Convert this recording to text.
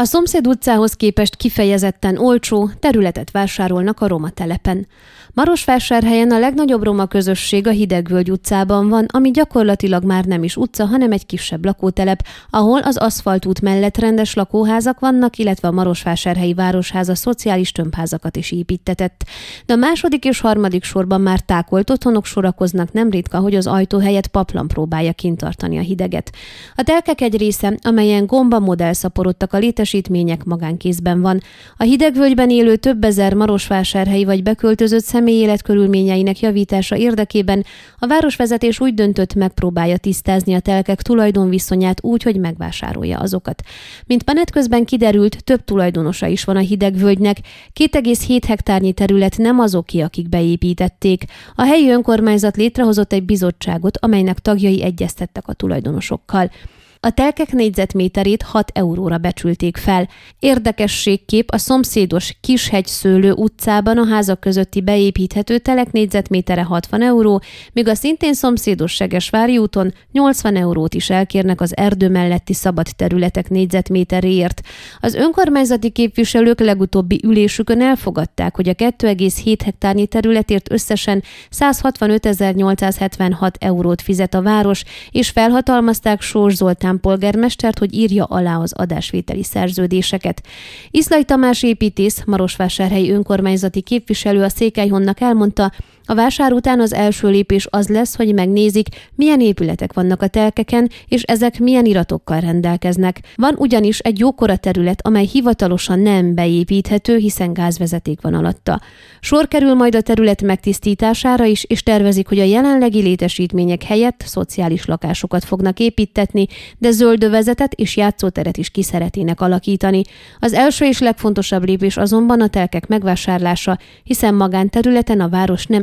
A szomszéd utcához képest kifejezetten olcsó területet vásárolnak a roma telepen. Marosvásárhelyen a legnagyobb roma közösség a Hidegvölgy utcában van, ami gyakorlatilag már nem is utca, hanem egy kisebb lakótelep, ahol az aszfaltút mellett rendes lakóházak vannak, illetve a Marosvásárhelyi Városháza szociális tömbházakat is építetett. De a második és harmadik sorban már tákolt otthonok sorakoznak, nem ritka, hogy az ajtó helyett paplan próbálja kintartani a hideget. A telkek egy része, amelyen gomba modell szaporodtak a létesítmények magánkézben van. A hidegvölgyben élő több ezer marosvásárhelyi vagy beköltözött személy életkörülményeinek javítása érdekében a városvezetés úgy döntött, megpróbálja tisztázni a telkek tulajdonviszonyát úgy, hogy megvásárolja azokat. Mint menet közben kiderült, több tulajdonosa is van a hidegvölgynek, 2,7 hektárnyi terület nem azoké, akik beépítették. A helyi önkormányzat létrehozott egy bizottságot, amelynek tagjai egyeztettek a tulajdonosokkal. A telkek négyzetméterét 6 euróra becsülték fel. Érdekességkép a szomszédos Kishegyszőlő utcában a házak közötti beépíthető telek négyzetmétere 60 euró, míg a szintén szomszédos Segesvári úton 80 eurót is elkérnek az erdő melletti szabad területek négyzetméteréért. Az önkormányzati képviselők legutóbbi ülésükön elfogadták, hogy a 2,7 hektárnyi területért összesen 165.876 eurót fizet a város, és felhatalmazták Sós Zoltán Zoltán polgármestert, hogy írja alá az adásvételi szerződéseket. Iszlai Tamás építész, Marosvásárhelyi önkormányzati képviselő a Székelyhonnak elmondta, a vásár után az első lépés az lesz, hogy megnézik, milyen épületek vannak a telkeken, és ezek milyen iratokkal rendelkeznek. Van ugyanis egy jókora terület, amely hivatalosan nem beépíthető, hiszen gázvezeték van alatta. Sor kerül majd a terület megtisztítására is, és tervezik, hogy a jelenlegi létesítmények helyett szociális lakásokat fognak építetni, de zöldövezetet és játszóteret is ki szeretnének alakítani. Az első és legfontosabb lépés azonban a telkek megvásárlása, hiszen magánterületen a város nem